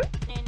And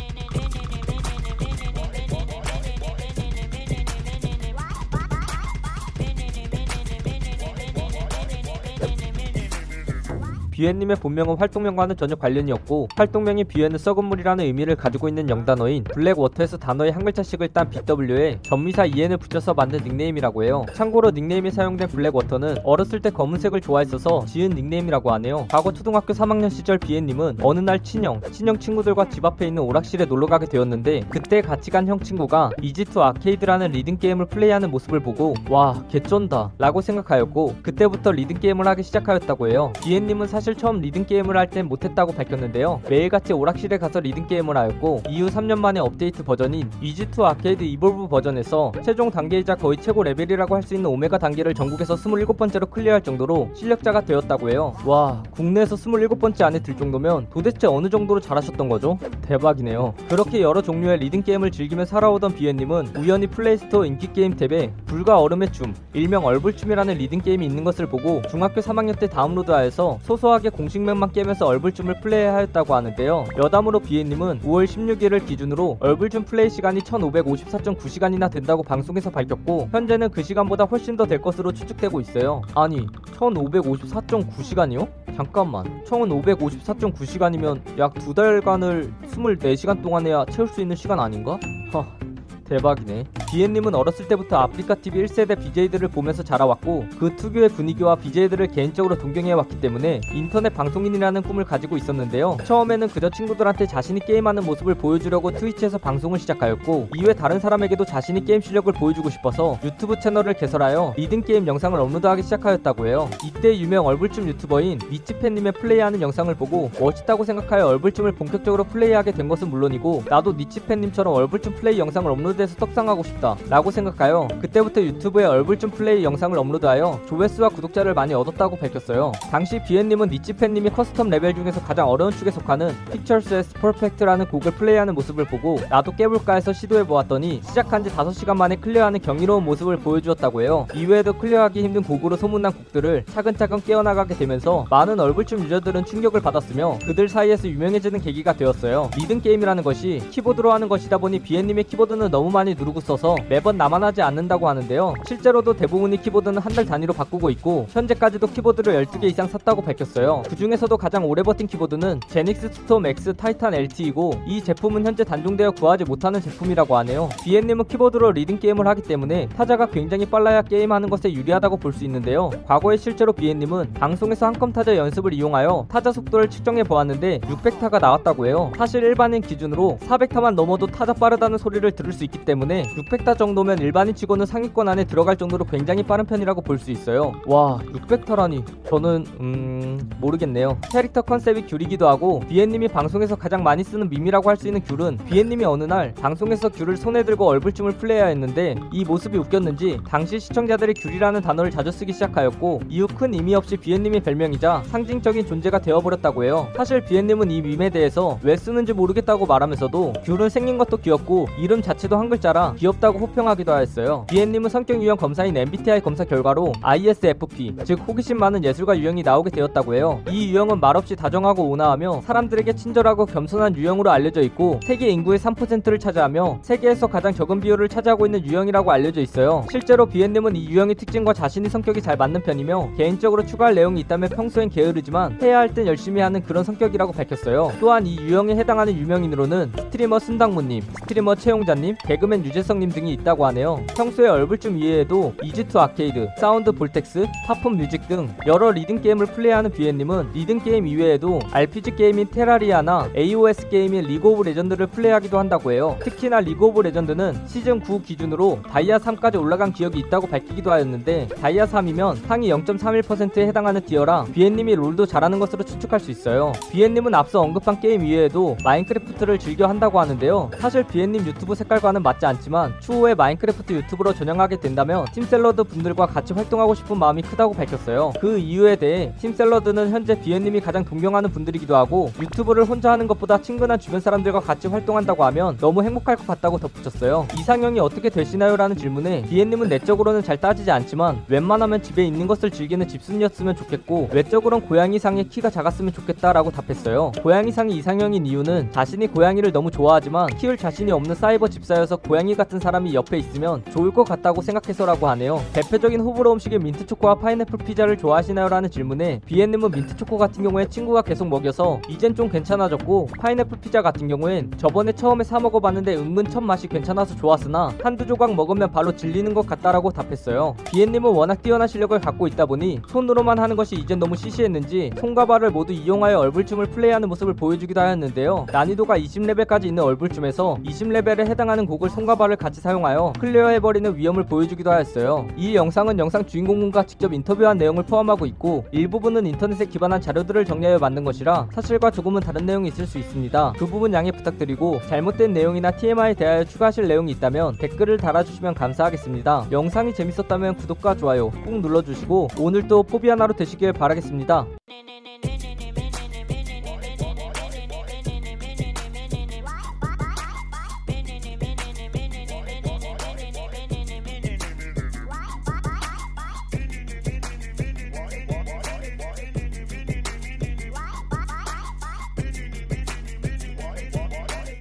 비웬님의 본명은 활동명과는 전혀 관련이 없고 활동명이 비웬은 썩은 물이라는 의미를 가지고 있는 영단어인 Black Water에서 단어의 한 글자씩을 딴 BW에 접미사 EN을 붙여서 만든 닉네임이라고 해요. 참고로 닉네임이 사용된 Black Water는 어렸을 때 검은색을 좋아했어서 지은 닉네임이라고 하네요. 과거 초등학교 3학년 시절 비웬님은 어느 날 친형, 친형 친구들과 집 앞에 있는 오락실에 놀러 가게 되었는데 그때 같이 간 형 친구가 이지투 아케이드라는 리듬 게임을 플레이하는 모습을 보고 와 개쩐다 라고 생각하였고 그때부터 리듬 게임을 하기 시작하였다고 해요. 비웬님은 사실 사실 처음 리듬 게임을 할 땐 못했다고 밝혔는데요. 매일같이 오락실에 가서 리듬 게임을 하였고 이후 3년 만에 업데이트 버전인 위즈2 아케이드 Evolve 버전에서 최종 단계이자 거의 최고 레벨이라고 할 수 있는 오메가 단계를 전국에서 27번째로 클리어할 정도로 실력자가 되었다고 해요. 와 국내에서 27번째 안에 들 정도면 도대체 어느 정도로 잘하셨던 거죠? 대박이네요. 그렇게 여러 종류의 리듬 게임을 즐기며 살아오던 비웬님은 우연히 플레이스토어 인기 게임 탭에 불과 얼음의 춤, 일명 얼불춤이라는 리듬 게임이 있는 것을 보고 중학교 3학년 때 다운로드하여서 소소하게 소소하게 공식맵만 깨면서 얼불춤을 플레이하였다고 하는데요. 여담으로 비웬님은 5월 16일을 기준으로 얼불춤 플레이 시간이 1554.9시간이나 된다고 방송에서 밝혔고 현재는 그 시간보다 훨씬 더 될 것으로 추측되고 있어요. 아니 1554.9시간이요? 잠깐만 1554.9시간이면 약 두 달간을 24시간 동안 해야 채울 수 있는 시간 아닌가? 허 대박이네. 비웬님은 어렸을 때부터 아프리카TV 1세대 BJ들을 보면서 자라왔고 그 특유의 분위기와 BJ들을 개인적으로 동경해왔기 때문에 인터넷 방송인이라는 꿈을 가지고 있었는데요. 처음에는 그저 친구들한테 자신이 게임하는 모습을 보여주려고 트위치에서 방송을 시작하였고 이외 다른 사람에게도 자신이 게임 실력을 보여주고 싶어서 유튜브 채널을 개설하여 리듬 게임 영상을 업로드하기 시작하였다고 해요. 이때 유명 얼불춤 유튜버인 니치팬님의 플레이하는 영상을 보고 멋있다고 생각하여 얼불춤을 본격적으로 플레이하게 된 것은 물론이고 나도 니치팬님처럼 얼불춤 플레이 영상을 업로드 업로드해서 떡상하고 싶다 라고 생각하여 그때부터 유튜브에 얼불춤 플레이 영상을 업로드하여 조회수와 구독자를 많이 얻었다고 밝혔어요. 당시 비웬님은 니치팬님이 custom 레벨 중에서 가장 어려운 축에 속하는 as Perfect라는 곡을 플레이하는 모습을 보고 나도 깨볼까 해서 시도해보았더니 시작한 지 5시간 만에 클리어하는 경이로운 모습을 보여주었다고 해요. 이외에도 클리어하기 힘든 곡으로 소문난 곡들을 차근차근 깨어나가게 되면서 많은 얼불춤 유저들은 충격을 받았으며 그들 사이에서 유명해지는 계기가 되었어요. 리듬 게임이라는 것이 키보드로 하는 것이다 보니 비웬님의 키보드는 너무 너무 많이 누르고 써서 매번 남아나지 않는다고 하는데요. 실제로도 대부분의 키보드는 한 달 단위로 바꾸고 있고 현재까지도 키보드를 12개 이상 샀다고 밝혔어요. 그 중에서도 가장 오래 버틴 키보드는 제닉스 스톰 X 타이탄 LT이고 이 제품은 현재 단종되어 구하지 못하는 제품이라고 하네요. 비웬님은 키보드로 리듬 게임을 하기 때문에 타자가 굉장히 빨라야 게임하는 것에 유리하다고 볼 수 있는데요. 과거에 실제로 비웬님은 방송에서 한컴 타자 연습을 이용하여 타자 속도를 측정해 보았는데 600타가 나왔다고 해요. 사실 일반인 기준으로 400타만 넘어도 타자 빠르다는 소리를 들을 수 있기 있기 때문에 600타 정도면 일반인 치고는 상위권 안에 들어갈 정도로 굉장히 빠른 편이라고 볼 수 있어요. 와 600타라니 저는 음 모르겠네요. 캐릭터 컨셉이 귤이기도 하고 비웬님이 방송에서 가장 많이 쓰는 밈이라고 할 수 있는 귤은 비웬님이 어느 날 방송에서 귤을 손에 들고 얼불춤을 플레이하였는데 이 모습이 웃겼는지 당시 시청자들이 귤이라는 단어를 자주 쓰기 시작하였고 이후 큰 의미 없이 비웬님의 별명이자 상징적인 존재가 되어버렸다고 해요. 사실 비웬님은 이 밈에 대해서 왜 쓰는지 모르겠다고 말하면서도 귤은 생긴 것도 귀엽고 이름 자체도 한 글자라 귀엽다고 호평하기도 하였어요. 비웬님은 성격 유형 검사인 MBTI 검사 결과로 ISFP, 즉 호기심 많은 예술가 유형이 나오게 되었다고 해요. 이 유형은 말없이 다정하고 온화하며 사람들에게 친절하고 겸손한 유형으로 알려져 있고 세계 인구의 3%를 차지하며 세계에서 가장 적은 비율을 차지하고 있는 유형이라고 알려져 있어요. 실제로 비웬님은 이 유형의 특징과 자신의 성격이 잘 맞는 편이며 개인적으로 추가할 내용이 있다면 평소엔 게으르지만 해야 할 땐 열심히 하는 그런 성격이라고 밝혔어요. 또한 이 유형에 해당하는 유명인으로는 스트리머 순당무님, 스트리머 최용자님, 개그맨 유재석님 등이 있다고 하네요. 평소에 얼불춤 이외에도 이지투 아케이드, 사운드 볼텍스, 팝픈 뮤직 등 여러 리듬 게임을 플레이하는 비웬님은 리듬 게임 이외에도 RPG 게임인 테라리아나 AOS 게임인 리그 오브 레전드를 플레이하기도 한다고 해요. 특히나 리그 오브 레전드는 시즌 9 기준으로 다이아 3까지 올라간 기억이 있다고 밝히기도 하였는데 다이아 3이면 상위 0.31%에 해당하는 티어라 비웬님이 롤도 잘하는 것으로 추측할 수 있어요. 비웬님은 앞서 언급한 게임 이외에도 마인크래프트를 즐겨 한다고 하는데요. 사실 비웬님 유튜브 색깔과는 맞지 않지만 추후에 마인크래프트 유튜브로 전향하게 된다면 팀샐러드 분들과 같이 활동하고 싶은 마음이 크다고 밝혔어요. 그 이유에 대해 팀샐러드는 현재 비웬님이 가장 존경하는 분들이기도 하고 유튜브를 혼자 하는 것보다 친근한 주변 사람들과 같이 활동한다고 하면 너무 행복할 것 같다고 덧붙였어요. 이상형이 어떻게 되시나요? 라는 질문에 비엔님은 내적으로는 잘 따지지 않지만 웬만하면 집에 있는 것을 즐기는 집순이였으면 좋겠고 외적으론 고양이상의 키가 작았으면 좋겠다라고 답했어요. 고양이상이 이상형인 이유는 자신이 고양이를 너무 좋아하지만 키울 자신이 없는 사이버 집사여서 고양이 같은 사람이 옆에 있으면 좋을 것 같다고 생각해서라고 하네요. 대표적인 호불호 음식인 민트초코와 파인애플 피자를 좋아하시나요? 라는 질문에 비엔님은 민트초코 같은 경우에 친구가 계속 먹여서 이젠 좀 괜찮아졌고 파인애플 피자 같은 경우엔 저번에 처음에 사 먹어봤는데 은근 첫 맛이 괜찮아서 좋았으나 한두 조각 먹으면 바로 질리는 것 같다라고 답했어요. 비엔님은 워낙 뛰어난 실력을 갖고 있다 보니 손으로만 하는 것이 이젠 너무 시시했는지 손과 발을 모두 이용하여 얼굴춤을 플레이하는 모습을 보여주기도 하였는데요. 난이도가 20레벨까지 있는 얼굴춤에서 20레벨에 해당하는 곡을 손과 발을 같이 사용하여 클리어해버리는 위험을 보여주기도 하였어요. 이 영상은 영상 주인공과 직접 인터뷰한 내용을 포함하고 있고 일부분은 인터넷에 기반한 자료들을 정리하여 만든 것이라 사실과 조금은 다른 내용이 있을 수 있습니다. 그 부분 양해 부탁드리고 잘못된 내용이나 TMI에 대하여 추가하실 내용이 있다면 댓글을 달아주시면 감사하겠습니다. 영상이 재밌었다면 구독과 좋아요 꾹 눌러주시고 오늘도 포비아나로 되시길 바라겠습니다.